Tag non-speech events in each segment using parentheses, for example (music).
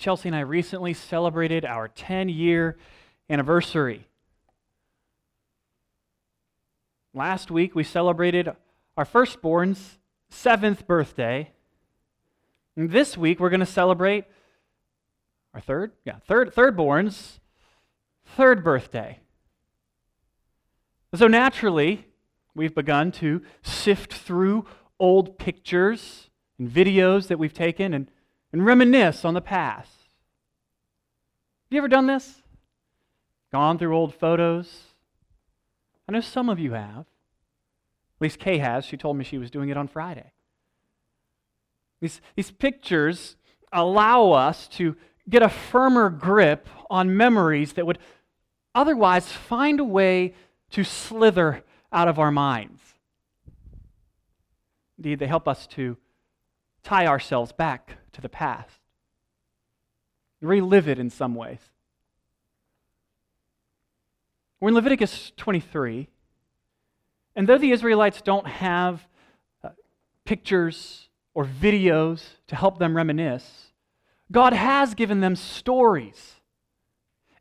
Chelsea and I recently celebrated our 10 year anniversary. Last week, we celebrated our firstborn's seventh birthday. And this week, we're going to celebrate our third, yeah, third, thirdborn's third birthday. So naturally, we've begun to sift through old pictures and videos that we've taken and, and reminisce on the past. Have you ever done this? Gone through old photos? I know some of you have. At least Kay has. She told me she was doing it on Friday. These, these pictures allow us to get a firmer grip on memories that would otherwise find a way to slither out of our minds. Indeed, they help us to tie ourselves back to the past, relive it in some ways. We're in Leviticus 23, and though the Israelites don't have uh, pictures or videos to help them reminisce, God has given them stories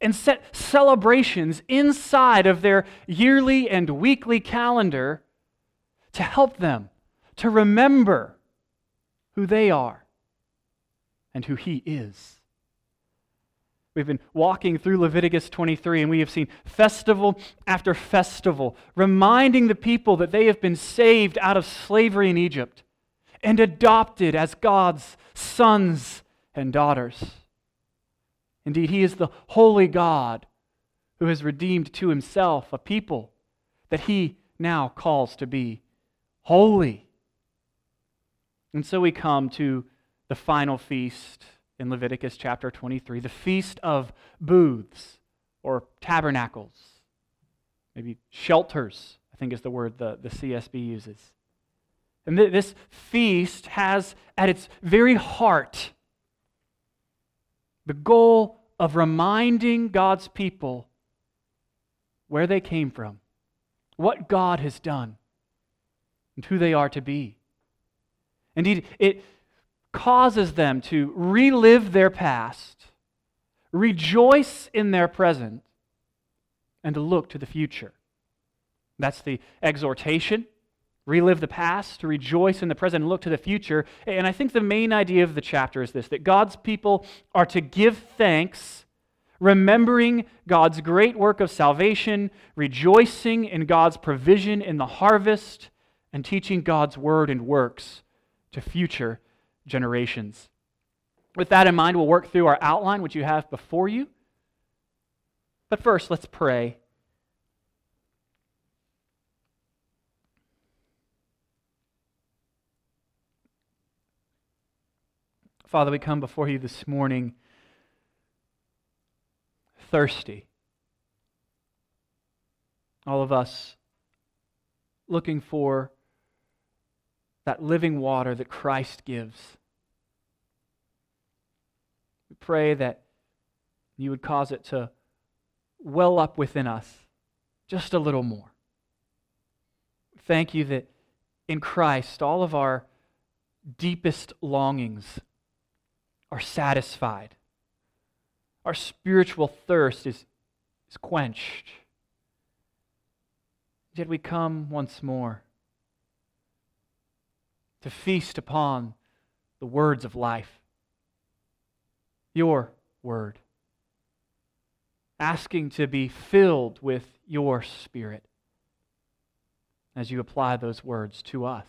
and set celebrations inside of their yearly and weekly calendar to help them to remember who they are and who He is. We've been walking through Leviticus 23 and we have seen festival after festival, reminding the people that they have been saved out of slavery in Egypt and adopted as God's sons and daughters. Indeed, He is the holy God who has redeemed to Himself a people that He now calls to be holy. And so we come to the final feast in Leviticus chapter 23, the Feast of Booths or Tabernacles. Maybe shelters, I think is the word the, the CSB uses. And th- this feast has at its very heart the goal of reminding God's people where they came from, what God has done, and who they are to be. Indeed, it causes them to relive their past, rejoice in their present, and to look to the future. That's the exhortation. Relive the past, to rejoice in the present, and look to the future. And I think the main idea of the chapter is this that God's people are to give thanks, remembering God's great work of salvation, rejoicing in God's provision in the harvest, and teaching God's word and works to future generations. With that in mind, we'll work through our outline, which you have before you. But first, let's pray. Father, we come before you this morning thirsty. All of us looking for that living water that Christ gives. Pray that you would cause it to well up within us just a little more. Thank you that in Christ all of our deepest longings are satisfied. Our spiritual thirst is, is quenched. Yet we come once more to feast upon the words of life, your word, asking to be filled with your spirit as you apply those words to us.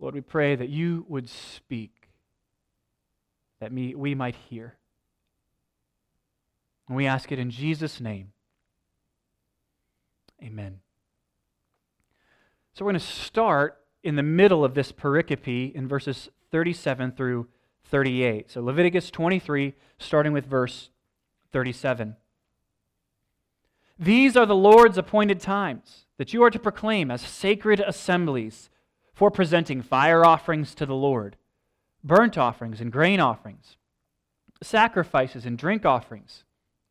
Lord, we pray that you would speak, that we might hear. And we ask it in Jesus' name. Amen. So we're going to start in the middle of this pericope in verses 37 through 38. So Leviticus 23, starting with verse 37. These are the Lord's appointed times that you are to proclaim as sacred assemblies for presenting fire offerings to the Lord, burnt offerings and grain offerings, sacrifices and drink offerings,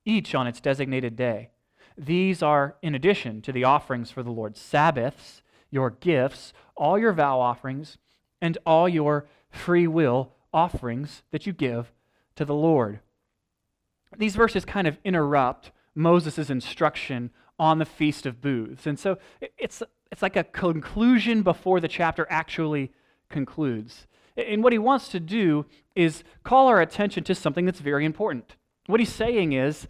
each on its designated day. These are in addition to the offerings for the Lord's Sabbaths your gifts, all your vow offerings, and all your free will offerings that you give to the Lord. These verses kind of interrupt Moses' instruction on the Feast of Booths. And so it's, it's like a conclusion before the chapter actually concludes. And what he wants to do is call our attention to something that's very important. What he's saying is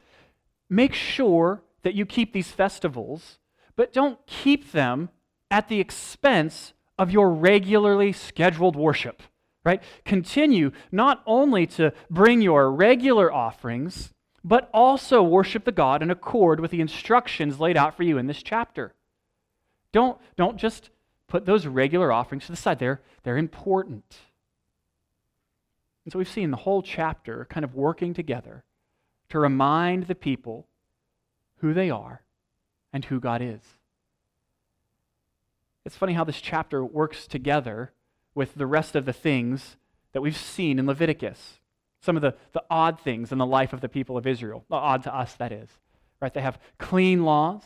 make sure that you keep these festivals, but don't keep them at the expense of your regularly scheduled worship, right? Continue not only to bring your regular offerings, but also worship the God in accord with the instructions laid out for you in this chapter. Don't, don't just put those regular offerings to the side, they're, they're important. And so we've seen the whole chapter kind of working together to remind the people who they are and who God is. It's funny how this chapter works together with the rest of the things that we've seen in Leviticus. Some of the, the odd things in the life of the people of Israel. Odd to us, that is. Right? They have clean laws.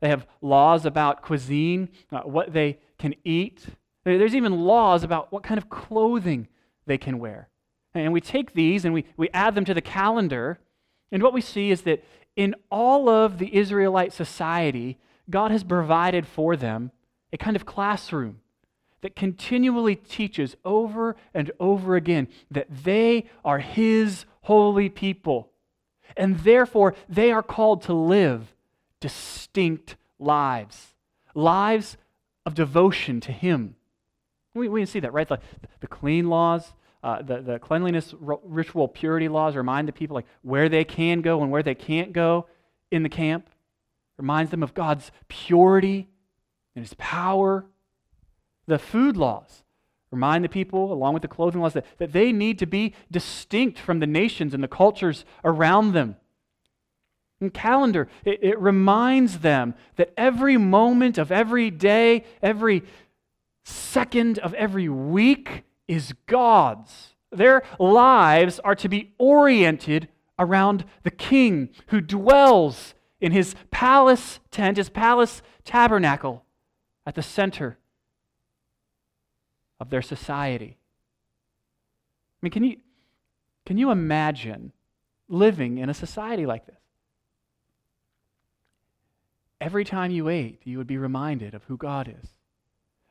They have laws about cuisine, uh, what they can eat. There's even laws about what kind of clothing they can wear. And we take these and we, we add them to the calendar, and what we see is that in all of the Israelite society, God has provided for them a kind of classroom that continually teaches over and over again that they are His holy people. And therefore, they are called to live distinct lives, lives of devotion to Him. We, we see that, right? The, the clean laws, uh, the, the cleanliness ritual purity laws remind the people like where they can go and where they can't go in the camp. Reminds them of God's purity and his power. The food laws remind the people, along with the clothing laws, that, that they need to be distinct from the nations and the cultures around them. And calendar, it, it reminds them that every moment of every day, every second of every week is God's. Their lives are to be oriented around the king who dwells in his palace tent, his palace tabernacle at the center of their society. I mean, can you, can you imagine living in a society like this? Every time you ate, you would be reminded of who God is.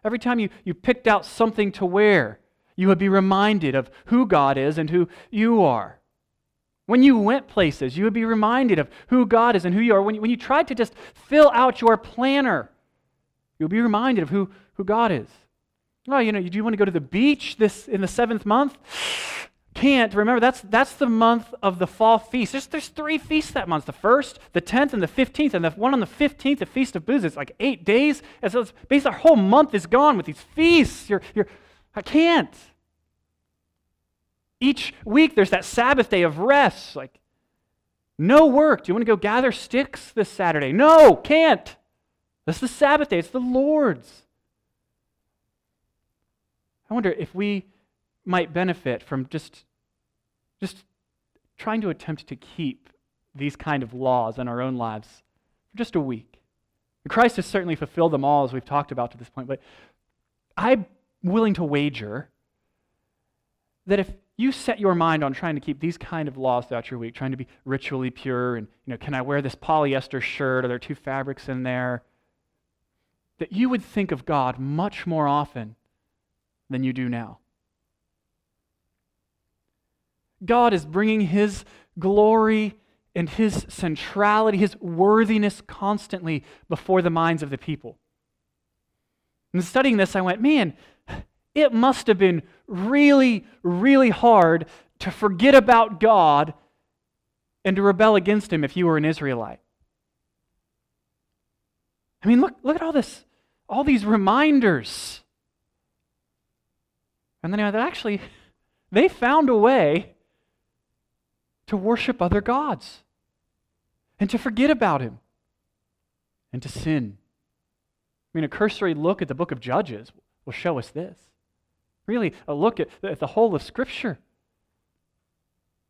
Every time you, you picked out something to wear, you would be reminded of who God is and who you are. When you went places, you would be reminded of who God is and who you are. When you, when you tried to just fill out your planner, you'll be reminded of who, who God is. Oh, you know, you do you want to go to the beach this in the seventh month? (sighs) Can't. Remember, that's, that's the month of the fall feast. There's, there's three feasts that month the first, the 10th, and the 15th. And the one on the 15th, the Feast of Booths, it's like eight days. And so it's basically our whole month is gone with these feasts. You're, you're, I can't. Each week there's that Sabbath day of rest. Like, no work. Do you want to go gather sticks this Saturday? No, can't. That's the Sabbath day, it's the Lord's. I wonder if we might benefit from just, just trying to attempt to keep these kind of laws in our own lives for just a week. Christ has certainly fulfilled them all, as we've talked about to this point, but I'm willing to wager that if you set your mind on trying to keep these kind of laws throughout your week, trying to be ritually pure, and you know, can I wear this polyester shirt? Are there two fabrics in there? That you would think of God much more often than you do now. God is bringing His glory and His centrality, His worthiness constantly before the minds of the people. And studying this, I went, man, it must have been really, really hard to forget about God and to rebel against Him if you were an Israelite. I mean, look, look at all this, all these reminders. And then actually, (laughs) they found a way to worship other gods and to forget about Him and to sin. I mean, a cursory look at the book of Judges will show us this. Really, a look at, at the whole of Scripture.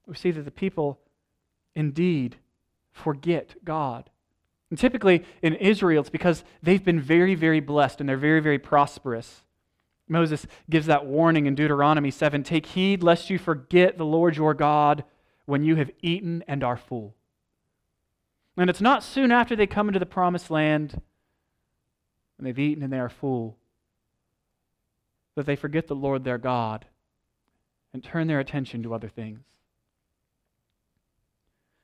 We see that the people indeed forget God. And typically in Israel, it's because they've been very, very blessed and they're very, very prosperous. Moses gives that warning in Deuteronomy 7 Take heed lest you forget the Lord your God when you have eaten and are full. And it's not soon after they come into the promised land and they've eaten and they are full that they forget the Lord their God and turn their attention to other things.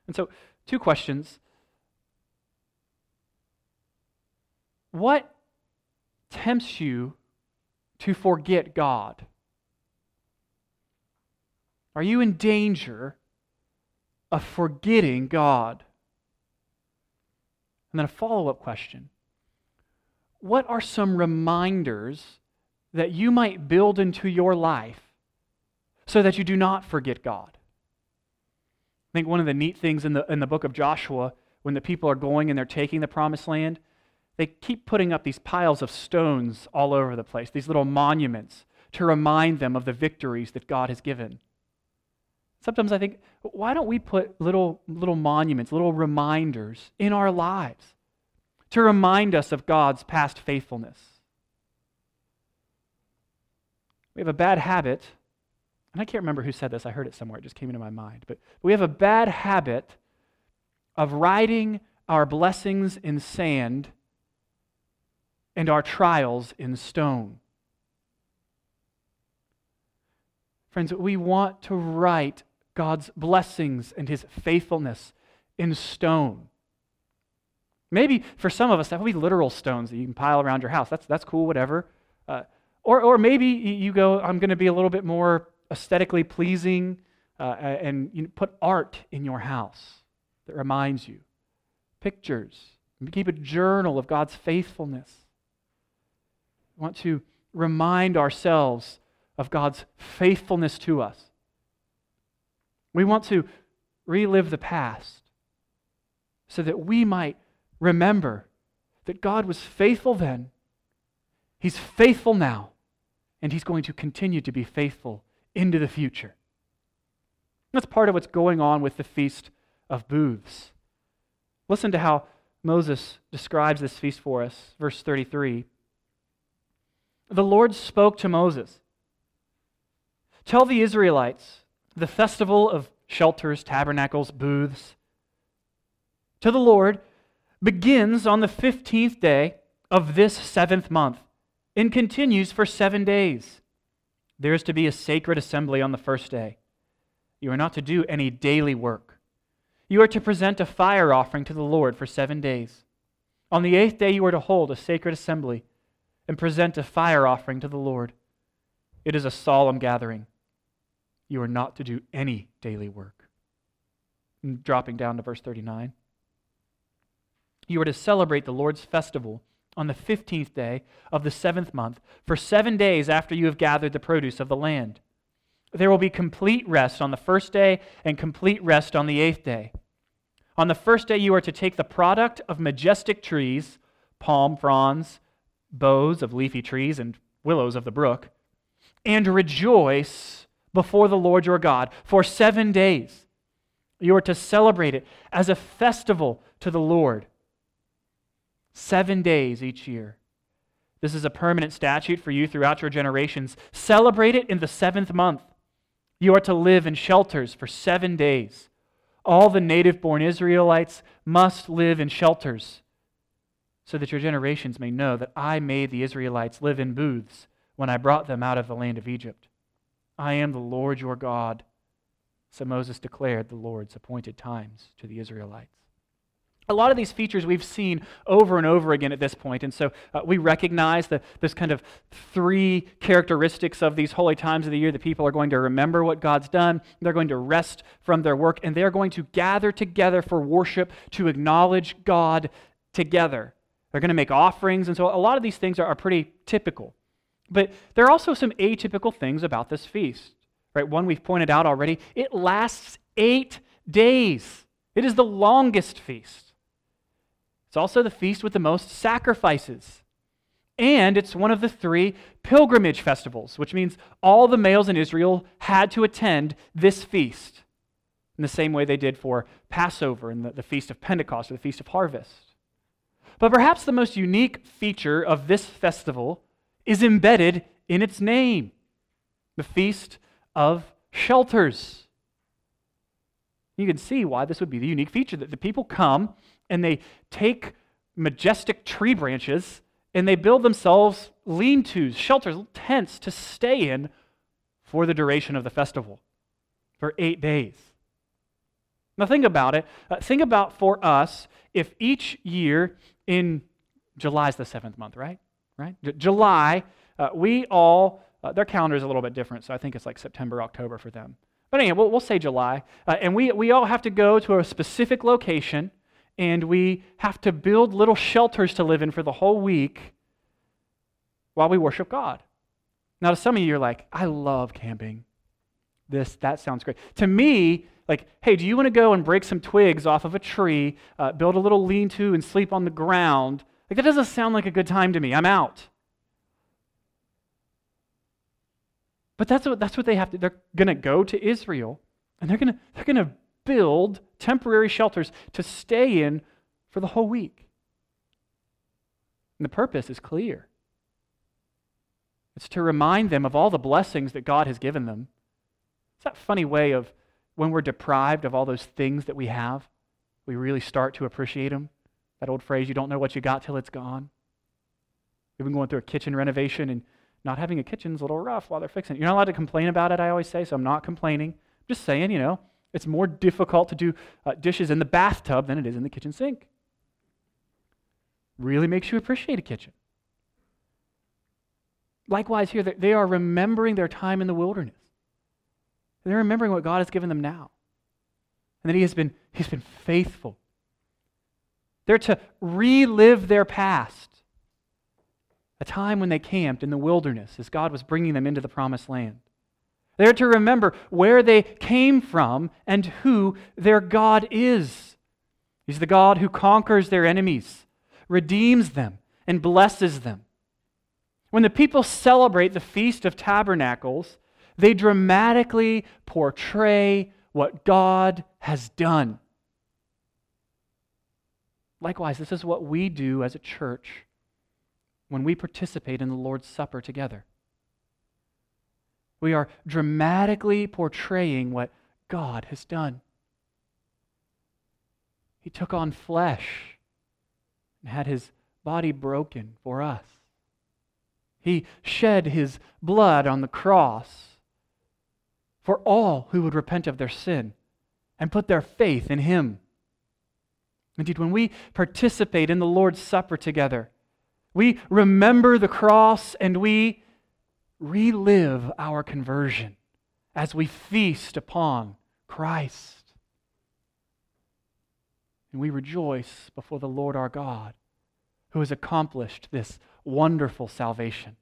And so, two questions. What tempts you to forget God? Are you in danger of forgetting God? And then a follow up question What are some reminders that you might build into your life so that you do not forget God? I think one of the neat things in the, in the book of Joshua, when the people are going and they're taking the promised land, they keep putting up these piles of stones all over the place, these little monuments to remind them of the victories that God has given. Sometimes I think, why don't we put little, little monuments, little reminders in our lives to remind us of God's past faithfulness? We have a bad habit, and I can't remember who said this, I heard it somewhere, it just came into my mind. But we have a bad habit of writing our blessings in sand and our trials in stone. Friends, we want to write God's blessings and his faithfulness in stone. Maybe for some of us, that would be literal stones that you can pile around your house. That's, that's cool, whatever. Uh, or, or maybe you go, I'm going to be a little bit more aesthetically pleasing uh, and you know, put art in your house that reminds you. Pictures. Keep a journal of God's faithfulness. We want to remind ourselves of God's faithfulness to us. We want to relive the past so that we might remember that God was faithful then, He's faithful now, and He's going to continue to be faithful into the future. That's part of what's going on with the Feast of Booths. Listen to how Moses describes this feast for us, verse 33. The Lord spoke to Moses Tell the Israelites, the festival of shelters, tabernacles, booths, to the Lord begins on the 15th day of this seventh month and continues for seven days. There is to be a sacred assembly on the first day. You are not to do any daily work. You are to present a fire offering to the Lord for seven days. On the eighth day, you are to hold a sacred assembly and present a fire offering to the Lord. It is a solemn gathering. You are not to do any daily work. And dropping down to verse 39. You are to celebrate the Lord's festival on the 15th day of the seventh month, for seven days after you have gathered the produce of the land. There will be complete rest on the first day and complete rest on the eighth day. On the first day, you are to take the product of majestic trees, palm fronds, boughs of leafy trees, and willows of the brook, and rejoice before the Lord your God for seven days. You are to celebrate it as a festival to the Lord. Seven days each year. This is a permanent statute for you throughout your generations. Celebrate it in the seventh month. You are to live in shelters for seven days. All the native born Israelites must live in shelters so that your generations may know that I made the Israelites live in booths when I brought them out of the land of Egypt. I am the Lord your God. So Moses declared the Lord's appointed times to the Israelites. A lot of these features we've seen over and over again at this point, and so uh, we recognize the, this kind of three characteristics of these holy times of the year. The people are going to remember what God's done, they're going to rest from their work, and they're going to gather together for worship to acknowledge God together. They're going to make offerings. And so a lot of these things are, are pretty typical. But there are also some atypical things about this feast. Right? One we've pointed out already. It lasts eight days. It is the longest feast. It's also the feast with the most sacrifices. And it's one of the three pilgrimage festivals, which means all the males in Israel had to attend this feast in the same way they did for Passover and the, the Feast of Pentecost or the Feast of Harvest. But perhaps the most unique feature of this festival is embedded in its name the Feast of Shelters. You can see why this would be the unique feature that the people come and they take majestic tree branches and they build themselves lean tos, shelters, tents to stay in for the duration of the festival for eight days. Now, think about it. Uh, think about for us if each year in July is the seventh month, right? Right? J- July, uh, we all, uh, their calendar is a little bit different, so I think it's like September, October for them. But anyway, we'll, we'll say July. Uh, and we, we all have to go to a specific location and we have to build little shelters to live in for the whole week while we worship God. Now, to some of you, you're like, I love camping. This, that sounds great. To me, like, hey, do you want to go and break some twigs off of a tree, uh, build a little lean to, and sleep on the ground? Like, that doesn't sound like a good time to me. I'm out. But that's what, that's what they have to. They're going to go to Israel, and they're going to they're going to build temporary shelters to stay in for the whole week. And the purpose is clear it's to remind them of all the blessings that God has given them. It's that funny way of when we're deprived of all those things that we have, we really start to appreciate them. That old phrase, you don't know what you got till it's gone. We've been going through a kitchen renovation and not having a kitchen is a little rough while they're fixing it. You're not allowed to complain about it, I always say, so I'm not complaining. I'm just saying, you know, it's more difficult to do uh, dishes in the bathtub than it is in the kitchen sink. Really makes you appreciate a kitchen. Likewise, here, they are remembering their time in the wilderness. They're remembering what God has given them now. And that He has been, he's been faithful. They're to relive their past, a time when they camped in the wilderness as God was bringing them into the promised land. They're to remember where they came from and who their God is. He's the God who conquers their enemies, redeems them, and blesses them. When the people celebrate the Feast of Tabernacles, they dramatically portray what God has done. Likewise, this is what we do as a church when we participate in the Lord's Supper together. We are dramatically portraying what God has done. He took on flesh and had his body broken for us. He shed his blood on the cross for all who would repent of their sin and put their faith in him. Indeed, when we participate in the Lord's Supper together, we remember the cross and we relive our conversion as we feast upon Christ. And we rejoice before the Lord our God, who has accomplished this wonderful salvation.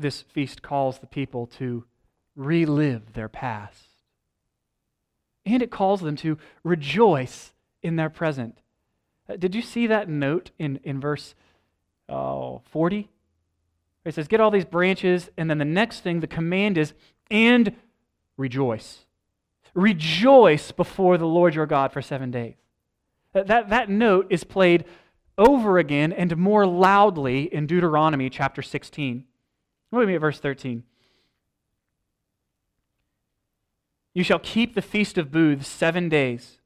This feast calls the people to relive their past. And it calls them to rejoice in their present. Uh, did you see that note in, in verse oh, 40? It says, Get all these branches, and then the next thing, the command is, and rejoice. Rejoice before the Lord your God for seven days. That, that, that note is played over again and more loudly in Deuteronomy chapter 16. Look at me at verse 13. You shall keep the feast of booths seven days.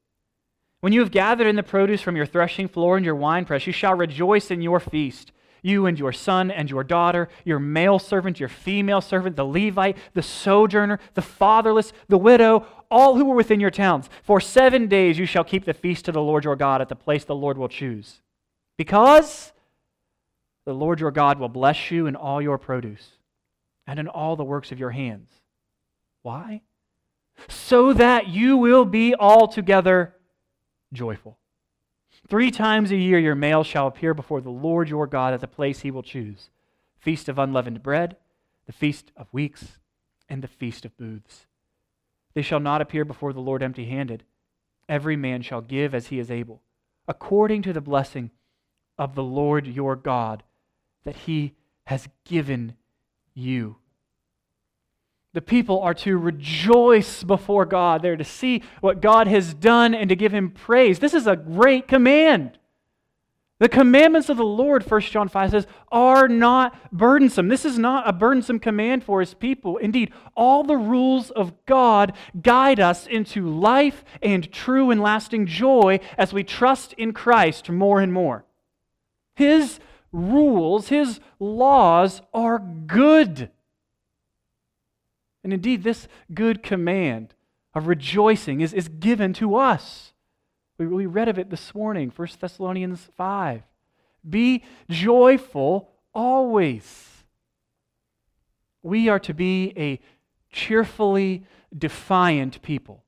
When you have gathered in the produce from your threshing floor and your winepress, you shall rejoice in your feast. You and your son and your daughter, your male servant, your female servant, the Levite, the sojourner, the fatherless, the widow, all who are within your towns. For seven days you shall keep the feast to the Lord your God at the place the Lord will choose. Because the Lord your God will bless you in all your produce and in all the works of your hands. Why? So that you will be altogether joyful. Three times a year your male shall appear before the Lord your God at the place he will choose feast of unleavened bread, the feast of weeks, and the feast of booths. They shall not appear before the Lord empty handed. Every man shall give as he is able, according to the blessing of the Lord your God that he has given you. The people are to rejoice before God. They're to see what God has done and to give him praise. This is a great command. The commandments of the Lord, 1 John 5 says, are not burdensome. This is not a burdensome command for his people. Indeed, all the rules of God guide us into life and true and lasting joy as we trust in Christ more and more. His rules, his laws are good. And indeed, this good command of rejoicing is, is given to us. We, we read of it this morning, 1 Thessalonians 5. Be joyful always. We are to be a cheerfully defiant people.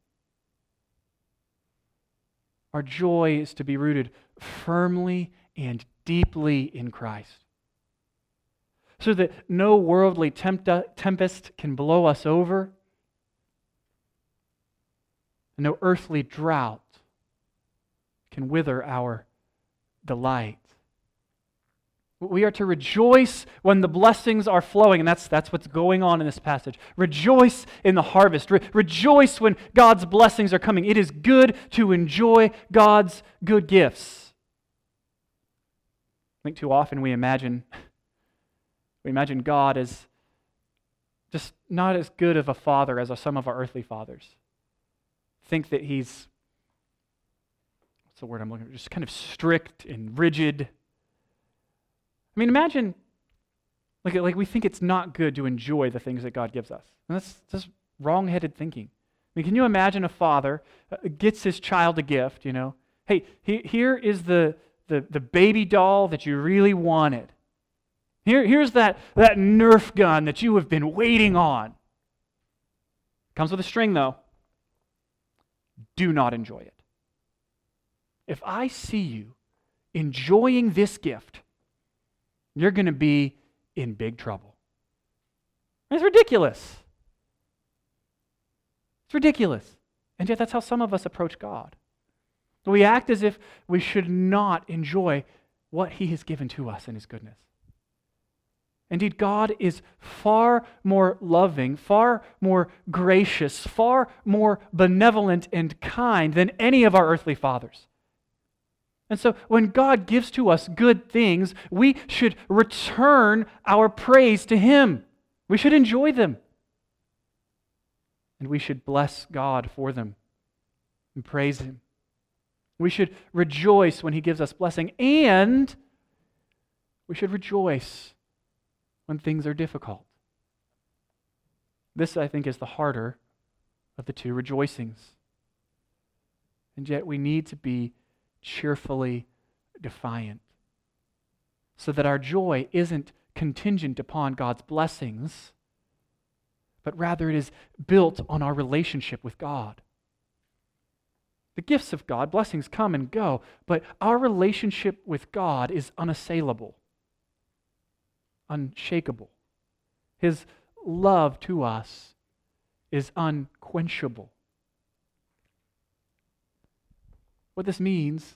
Our joy is to be rooted firmly and deeply in Christ. So that no worldly tempest can blow us over, and no earthly drought can wither our delight. We are to rejoice when the blessings are flowing, and that's, that's what's going on in this passage. Rejoice in the harvest. Re- rejoice when God's blessings are coming. It is good to enjoy God's good gifts. Think too often we imagine we imagine God as just not as good of a father as some of our earthly fathers. Think that he's what's the word I'm looking for? Just kind of strict and rigid. I mean, imagine, like, like we think it's not good to enjoy the things that God gives us. And that's just wrong-headed thinking. I mean, can you imagine a father uh, gets his child a gift, you know? Hey, he, here is the, the, the baby doll that you really wanted. Here, here's that, that Nerf gun that you have been waiting on. Comes with a string, though. Do not enjoy it if I see you enjoying this gift, you're going to be in big trouble. It's ridiculous. It's ridiculous. And yet, that's how some of us approach God. We act as if we should not enjoy what He has given to us in His goodness. Indeed, God is far more loving, far more gracious, far more benevolent and kind than any of our earthly fathers. And so when God gives to us good things, we should return our praise to Him. We should enjoy them. And we should bless God for them and praise Him. We should rejoice when He gives us blessing, and we should rejoice when things are difficult. This, I think, is the harder of the two rejoicings. And yet we need to be cheerfully defiant. So that our joy isn't contingent upon God's blessings, but rather it is built on our relationship with God. The gifts of God, blessings come and go, but our relationship with God is unassailable, unshakable. His love to us is unquenchable. What this means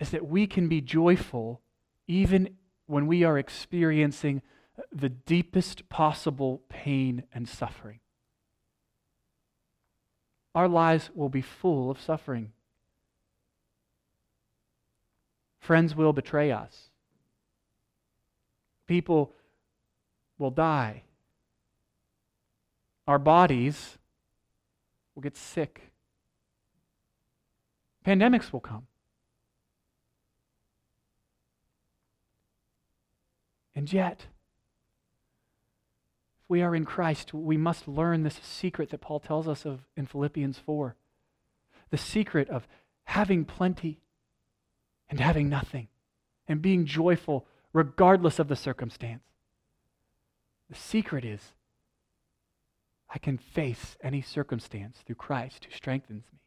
is that we can be joyful even when we are experiencing the deepest possible pain and suffering. Our lives will be full of suffering. Friends will betray us. People will die. Our bodies will get sick. Pandemics will come. And yet, we are in Christ, we must learn this secret that Paul tells us of in Philippians 4 the secret of having plenty and having nothing, and being joyful regardless of the circumstance. The secret is I can face any circumstance through Christ who strengthens me.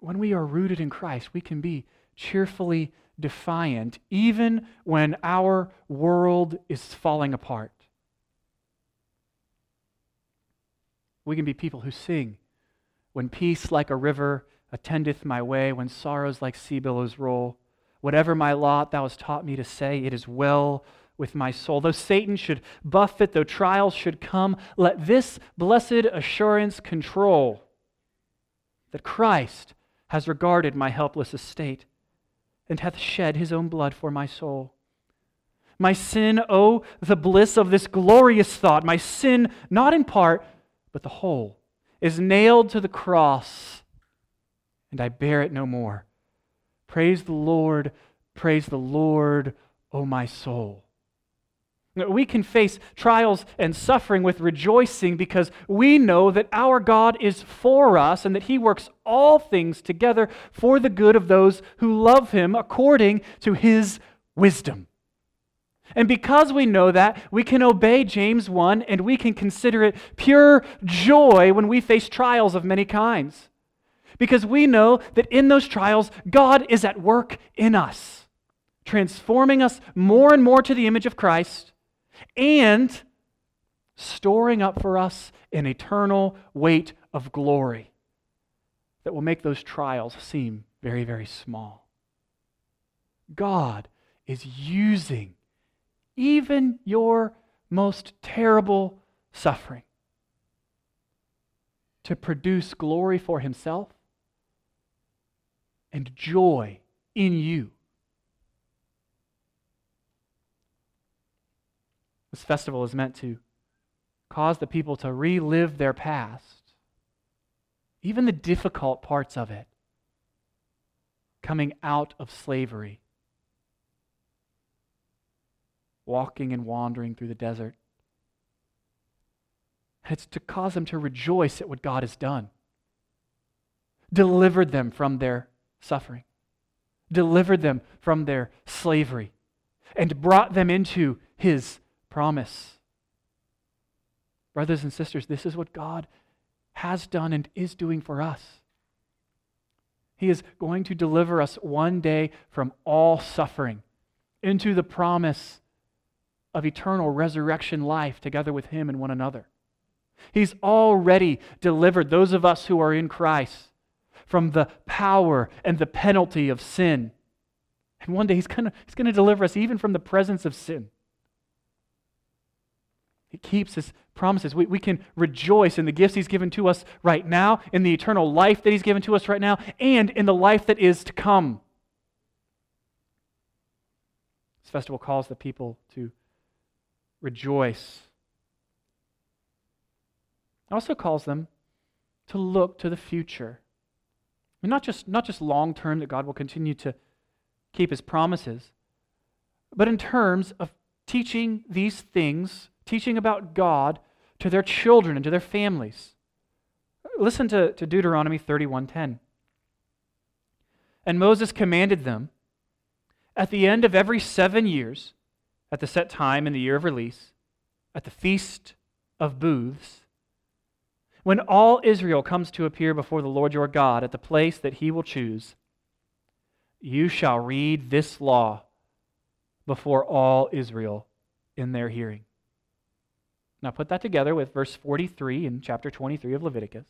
when we are rooted in Christ, we can be cheerfully defiant even when our world is falling apart. We can be people who sing when peace like a river attendeth my way, when sorrows like sea billows roll. Whatever my lot thou hast taught me to say, it is well with my soul. Though Satan should buffet, though trials should come, let this blessed assurance control that Christ has regarded my helpless estate, and hath shed his own blood for my soul. My sin, oh, the bliss of this glorious thought, my sin, not in part, but the whole, is nailed to the cross, and I bear it no more. Praise the Lord, praise the Lord, O my soul. We can face trials and suffering with rejoicing because we know that our God is for us and that He works all things together for the good of those who love Him according to His wisdom. And because we know that, we can obey James 1 and we can consider it pure joy when we face trials of many kinds. Because we know that in those trials, God is at work in us, transforming us more and more to the image of Christ and storing up for us an eternal weight of glory that will make those trials seem very, very small. God is using even your most terrible suffering to produce glory for Himself and joy in you. This festival is meant to cause the people to relive their past, even the difficult parts of it, coming out of slavery, walking and wandering through the desert. and It's to cause them to rejoice at what God has done, delivered them from their suffering, delivered them from their slavery, and brought them into His promise. Brothers and sisters, this is what God has done and is doing for us. He is going to deliver us one day from all suffering into the promise of eternal resurrection life together with Him and one another. He's already delivered those of us who are in Christ from the power and the penalty of sin. And one day He's going he's to deliver us even from the presence of sin. He keeps his promises. We, we can rejoice in the gifts he's given to us right now, in the eternal life that he's given to us right now, and in the life that is to come. This festival calls the people to rejoice. It also calls them to look to the future. I mean, not just, not just long term that God will continue to keep his promises, but in terms of teaching these things teaching about God to their children and to their families. Listen to, to Deuteronomy 31:10. And Moses commanded them at the end of every seven years, at the set time in the year of release, at the feast of booths, when all Israel comes to appear before the Lord your God at the place that he will choose, you shall read this law before all Israel in their hearing. Now put that together with verse 43 in chapter 23 of Leviticus.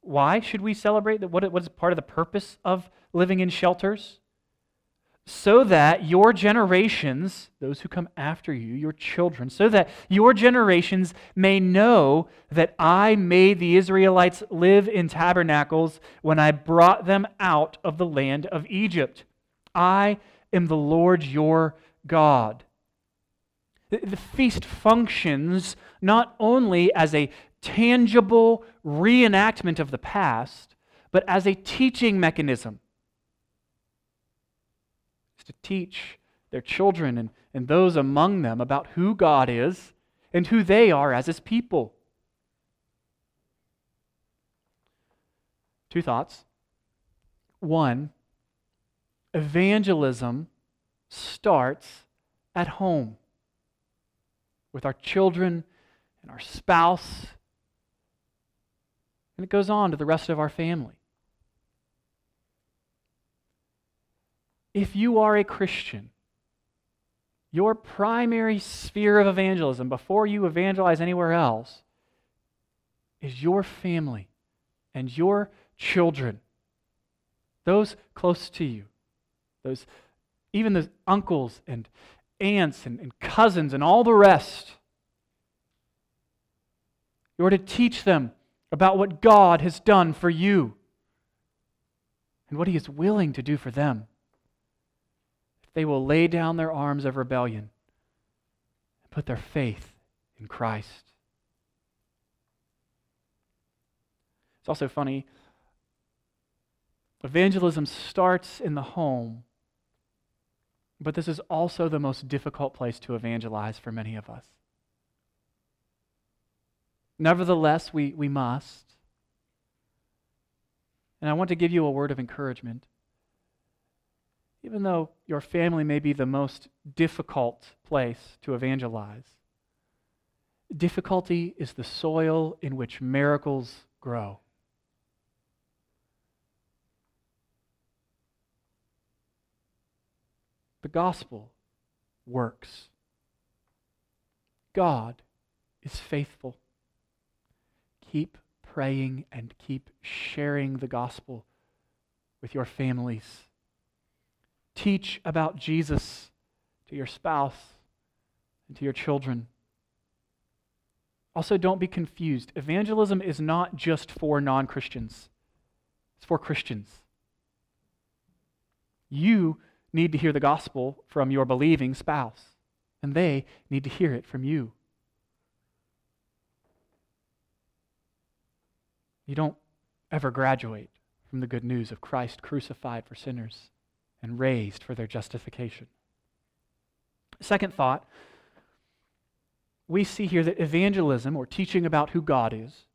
Why should we celebrate that? What is part of the purpose of living in shelters? So that your generations, those who come after you, your children, so that your generations may know that I made the Israelites live in tabernacles when I brought them out of the land of Egypt. I am the Lord your God. The, the feast functions not only as a tangible reenactment of the past, but as a teaching mechanism. It's to teach their children and, and those among them about who God is and who they are as his people. Two thoughts. One, evangelism starts at home with our children and our spouse. And it goes on to the rest of our family. If you are a Christian, your primary sphere of evangelism before you evangelize anywhere else is your family and your children, those close to you, those even the uncles and aunts and, and cousins and all the rest. You are to teach them about what God has done for you. and what he is willing to do for them. If they will lay down their arms of rebellion and put their faith in Christ. It's also funny. Evangelism starts in the home, but this is also the most difficult place to evangelize for many of us. Nevertheless, we, we must. And I want to give you a word of encouragement. Even though your family may be the most difficult place to evangelize, difficulty is the soil in which miracles grow. The gospel works. God is faithful. Keep praying and keep sharing the gospel with your families. Teach about Jesus to your spouse and to your children. Also, don't be confused. Evangelism is not just for non Christians, it's for Christians. You need to hear the gospel from your believing spouse, and they need to hear it from you. You don't ever graduate from the good news of Christ crucified for sinners and raised for their justification. Second thought we see here that evangelism, or teaching about who God is,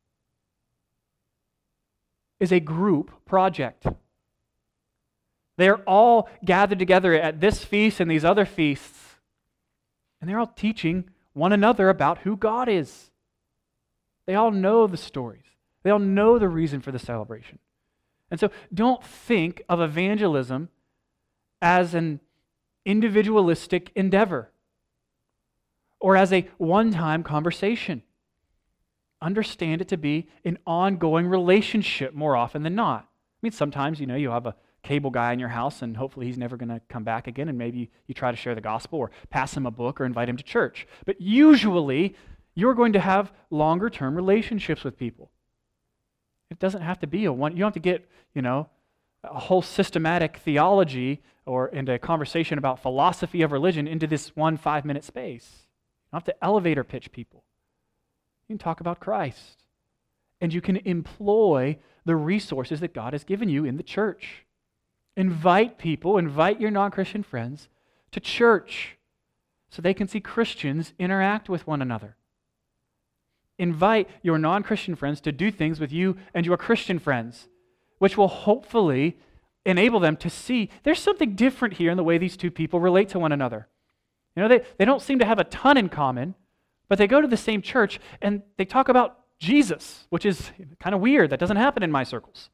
is a group project. They are all gathered together at this feast and these other feasts, and they're all teaching one another about who God is. They all know the stories. they all know the reason for the celebration. And so don't think of evangelism as an individualistic endeavor or as a one time conversation. Understand it to be an ongoing relationship more often than not. I mean, sometimes, you know, you have a cable guy in your house and hopefully he's never going to come back again and maybe you try to share the gospel or pass him a book or invite him to church. But usually, you're going to have longer term relationships with people. It doesn't have to be a one, you don't have to get, you know, a whole systematic theology or into a conversation about philosophy of religion into this one five minute space. You don't have to elevator pitch people. You can talk about Christ. And you can employ the resources that God has given you in the church. Invite people, invite your non Christian friends to church so they can see Christians interact with one another invite your non Christian friends to do things with you and your Christian friends, which will hopefully enable them to see there's something different here in the way these two people relate to one another. You know, they, they don't seem to have a ton in common, but they go to the same church and they talk about Jesus, which is kind of weird. That doesn't happen in my circles.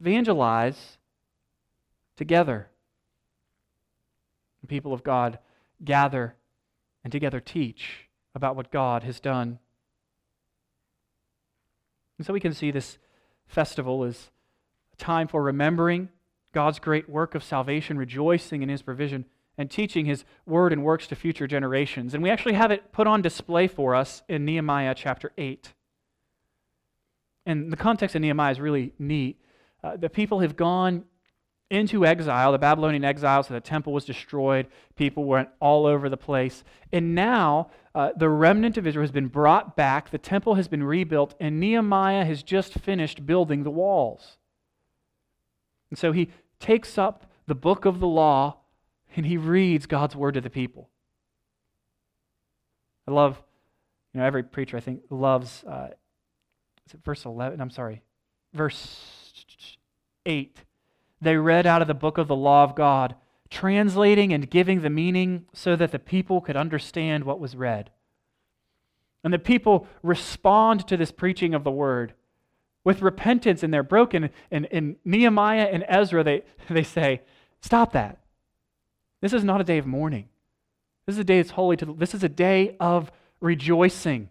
Evangelize together. The people of God gather and together teach about what God has done. And so we can see this festival is a time for remembering God's great work of salvation, rejoicing in his provision, and teaching his word and works to future generations. And we actually have it put on display for us in Nehemiah chapter 8. And the context of Nehemiah is really neat. Uh, the people have gone into exile, the Babylonian exile, so the temple was destroyed. People went all over the place. And now uh, the remnant of Israel has been brought back, the temple has been rebuilt, and Nehemiah has just finished building the walls. And so he takes up the book of the law and he reads God's word to the people. I love, you know, every preacher I think loves, uh, is it verse 11? I'm sorry, verse 8 they read out of the book of the law of God, translating and giving the meaning so that the people could understand what was read. And the people respond to this preaching of the word with repentance and they're broken. And in Nehemiah and Ezra, they, (laughs) they say, Stop that. This is not a day of mourning. This is a day that's holy to this is a day of rejoicing.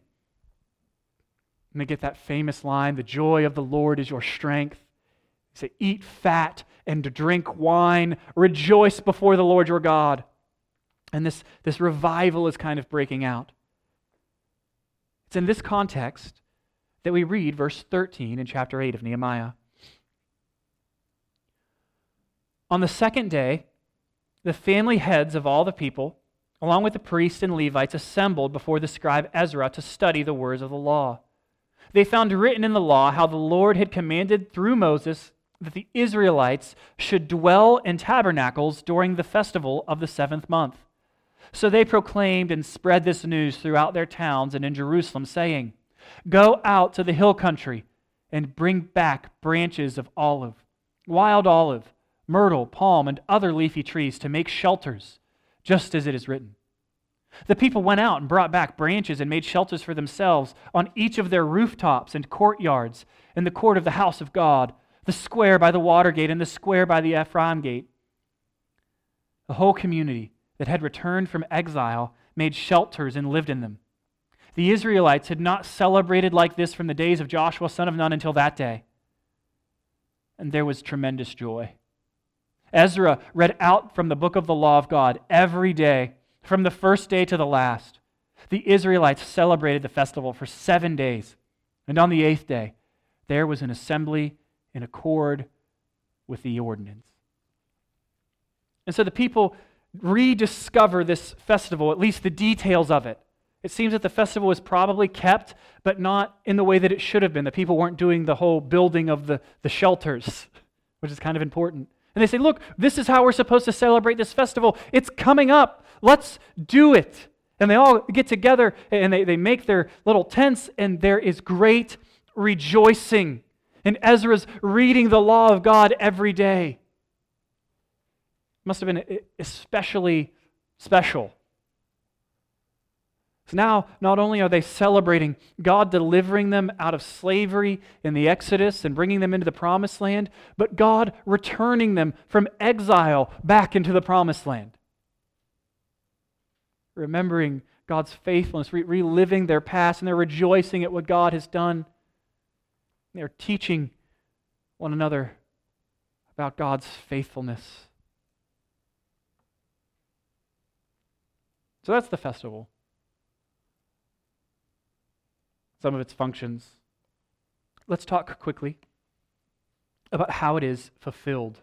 And they get that famous line, the joy of the Lord is your strength. Say, eat fat and drink wine, rejoice before the Lord your God. And this, this revival is kind of breaking out. It's in this context that we read verse 13 in chapter 8 of Nehemiah. On the second day, the family heads of all the people, along with the priests and Levites, assembled before the scribe Ezra to study the words of the law. They found written in the law how the Lord had commanded through Moses that the Israelites should dwell in tabernacles during the festival of the seventh month. So they proclaimed and spread this news throughout their towns and in Jerusalem, saying, Go out to the hill country and bring back branches of olive, wild olive myrtle, palm, and other leafy trees to make shelters, just as it is written. The people went out and brought back branches and made shelters for themselves on each of their rooftops and courtyards, in the court of the house of God, the square by the water gate, and the square by the Ephraim gate. The whole community that had returned from exile made shelters and lived in them. The Israelites had not celebrated like this from the days of Joshua, son of Nun, until that day. And there was tremendous joy. Ezra read out from the book of the law of God every day, from the first day to the last. The Israelites celebrated the festival for seven days. And on the eighth day, there was an assembly in accord with the ordinance. And so the people rediscover this festival, at least the details of it. It seems that the festival was probably kept, but not in the way that it should have been. The people weren't doing the whole building of the, the shelters, (laughs) which is kind of important. And they say, Look, this is how we're supposed to celebrate this festival. It's coming up. Let's do it. And they all get together and they, they make their little tents, and there is great rejoicing. And Ezra's reading the law of God every day. Must have been especially special so now, not only are they celebrating God delivering them out of slavery in the Exodus and bringing them into the promised land, but God returning them from exile back into the promised land. Remembering God's faithfulness, re- reliving their past, and they're rejoicing at what God has done. They're teaching one another about God's faithfulness. So that's the festival some of its functions. Let's talk quickly about how it is fulfilled.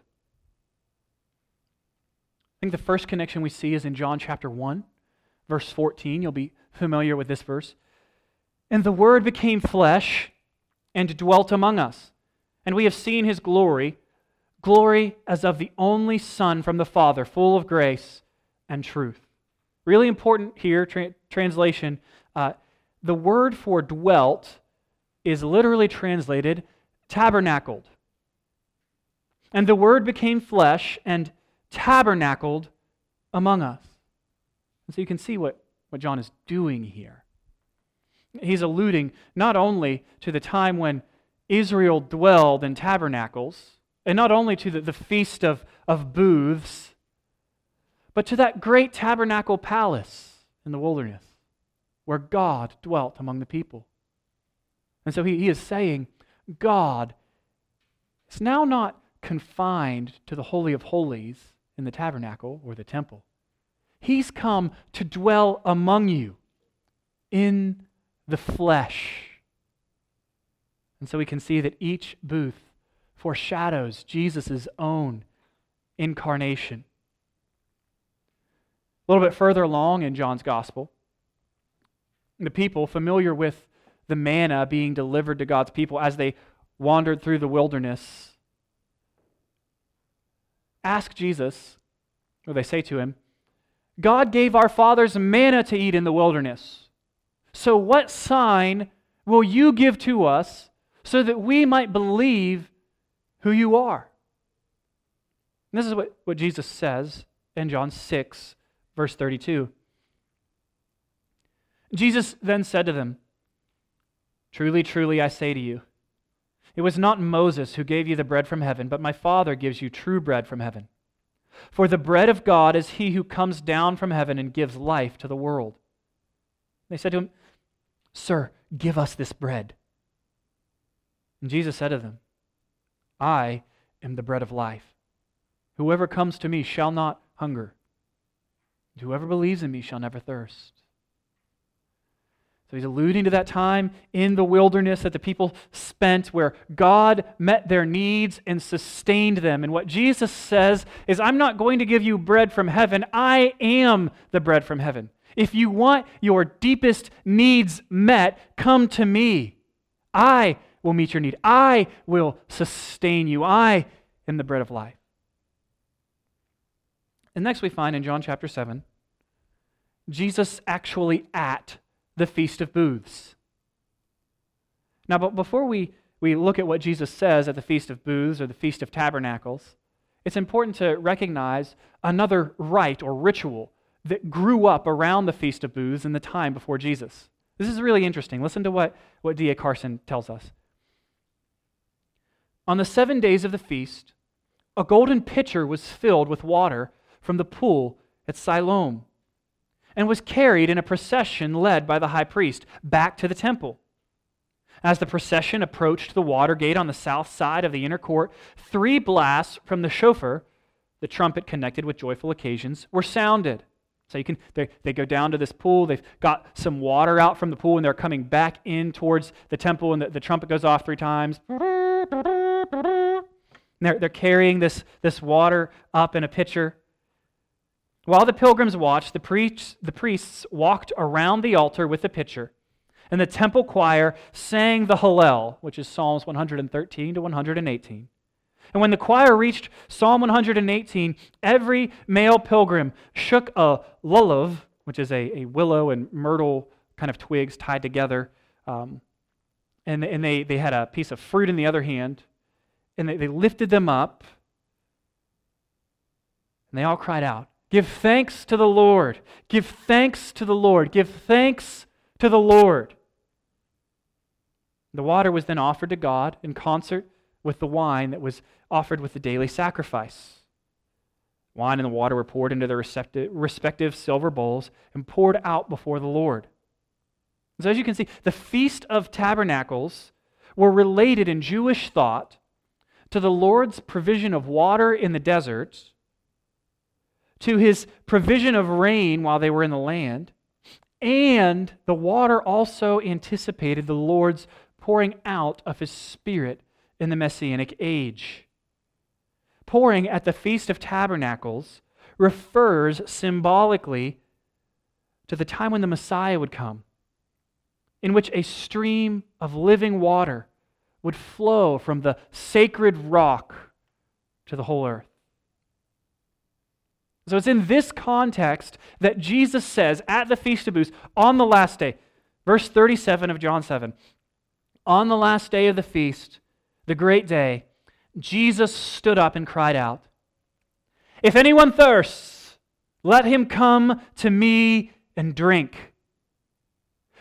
I think the first connection we see is in John chapter 1, verse 14. You'll be familiar with this verse. And the Word became flesh and dwelt among us. And we have seen his glory, glory as of the only Son from the Father, full of grace and truth. Really important here, tra- translation. Uh, the word for dwelt is literally translated tabernacled. And the word became flesh and tabernacled among us. And so you can see what, what John is doing here. He's alluding not only to the time when Israel dwelled in tabernacles, and not only to the, the feast of, of booths, but to that great tabernacle palace in the wilderness where God dwelt among the people. And so he, he is saying, God is now not confined to the Holy of Holies in the tabernacle or the temple. He's come to dwell among you in the flesh. And so we can see that each booth foreshadows Jesus' own incarnation. A little bit further along in John's gospel, the people, familiar with the manna being delivered to God's people as they wandered through the wilderness, ask Jesus, or they say to him, God gave our fathers manna to eat in the wilderness. So, what sign will you give to us so that we might believe who you are? And this is what, what Jesus says in John 6, verse 32. Jesus then said to them, Truly, truly, I say to you, it was not Moses who gave you the bread from heaven, but my Father gives you true bread from heaven. For the bread of God is he who comes down from heaven and gives life to the world. They said to him, Sir, give us this bread. And Jesus said to them, I am the bread of life. Whoever comes to me shall not hunger. and Whoever believes in me shall never thirst. So he's alluding to that time in the wilderness that the people spent where God met their needs and sustained them. And what Jesus says is, I'm not going to give you bread from heaven, I am the bread from heaven. If you want your deepest needs met, come to me. I will meet your need. I will sustain you. I am the bread of life. And next we find in John chapter 7, Jesus actually at the Feast of Booths. Now, but before we, we look at what Jesus says at the Feast of Booths or the Feast of Tabernacles, it's important to recognize another rite or ritual that grew up around the Feast of Booths in the time before Jesus. This is really interesting. Listen to what, what D.A. Carson tells us. On the seven days of the feast, a golden pitcher was filled with water from the pool at Siloam and was carried in a procession led by the high priest back to the temple. As the procession approached the water gate on the south side of the inner court, three blasts from the shofar, the trumpet connected with joyful occasions, were sounded. So you can they, they go down to this pool, they've got some water out from the pool, and they're coming back in towards the temple, and the, the trumpet goes off three times. And they're, they're carrying this, this water up in a pitcher. While the pilgrims watched, the priests, the priests walked around the altar with the pitcher, and the temple choir sang the Hallel, which is Psalms 113 to 118. And when the choir reached Psalm 118, every male pilgrim shook a lulav, which is a, a willow and myrtle kind of twigs tied together. Um, and and they, they had a piece of fruit in the other hand, and they, they lifted them up, and they all cried out, Give thanks to the Lord. Give thanks to the Lord. Give thanks to the Lord. The water was then offered to God in concert with the wine that was offered with the daily sacrifice. Wine and the water were poured into their respective silver bowls and poured out before the Lord. So, as you can see, the Feast of Tabernacles were related in Jewish thought to the Lord's provision of water in the desert to his provision of rain while they were in the land, and the water also anticipated the Lord's pouring out of his Spirit in the Messianic age. Pouring at the Feast of Tabernacles refers symbolically to the time when the Messiah would come, in which a stream of living water would flow from the sacred rock to the whole earth. So it's in this context that Jesus says at the Feast of Booths on the last day, verse 37 of John 7, on the last day of the feast, the great day, Jesus stood up and cried out, If anyone thirsts, let him come to me and drink.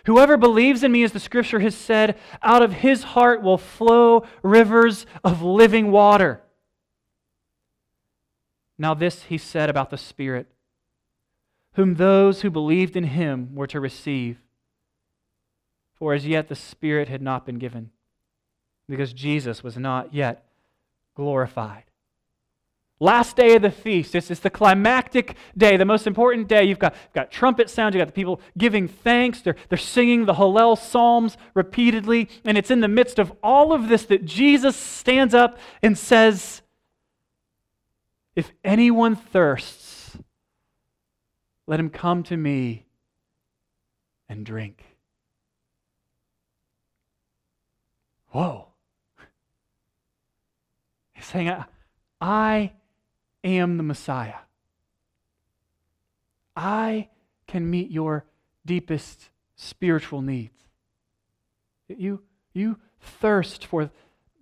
Whoever believes in me, as the scripture has said, out of his heart will flow rivers of living water. Now, this he said about the Spirit, whom those who believed in him were to receive. For as yet the Spirit had not been given, because Jesus was not yet glorified. Last day of the feast. It's, it's the climactic day, the most important day. You've got, you've got trumpet sounds, you've got the people giving thanks. They're, they're singing the Hallel Psalms repeatedly. And it's in the midst of all of this that Jesus stands up and says, if anyone thirsts, let him come to me and drink. Whoa. Saying, I am the Messiah. I can meet your deepest spiritual needs. You, you thirst for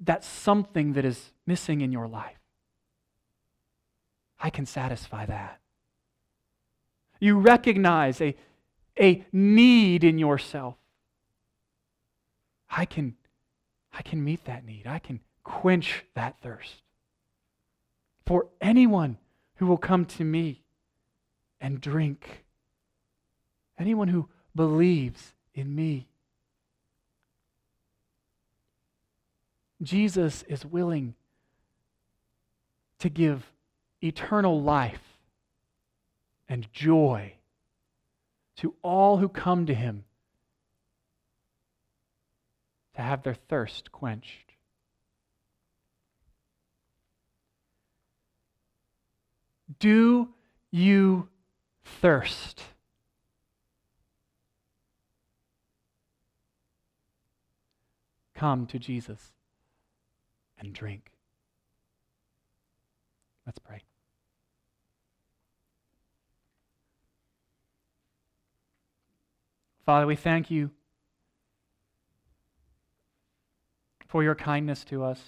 that something that is missing in your life. I can satisfy that. You recognize a, a need in yourself. I can, I can meet that need. I can quench that thirst. For anyone who will come to me and drink, anyone who believes in me. Jesus is willing to give eternal life and joy to all who come to him to have their thirst quenched. Do you thirst? Come to Jesus and drink. Let's pray. Father, we thank you for your kindness to us.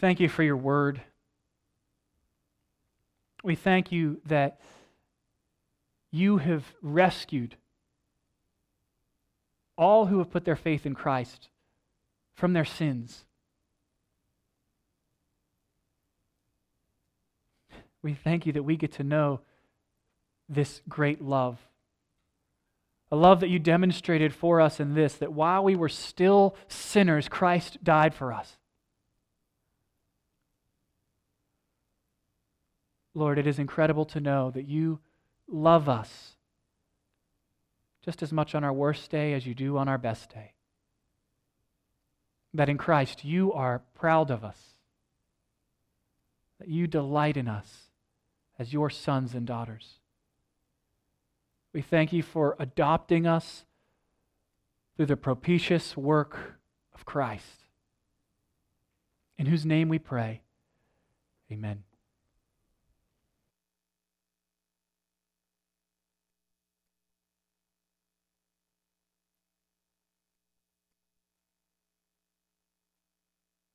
Thank you for your word. We thank you that you have rescued all who have put their faith in Christ from their sins. We thank you that we get to know this great love. A love that you demonstrated for us in this that while we were still sinners, Christ died for us. Lord, it is incredible to know that you love us just as much on our worst day as you do on our best day. That in Christ you are proud of us, that you delight in us as your sons and daughters. We thank you for adopting us through the propitious work of Christ, in whose name we pray. Amen.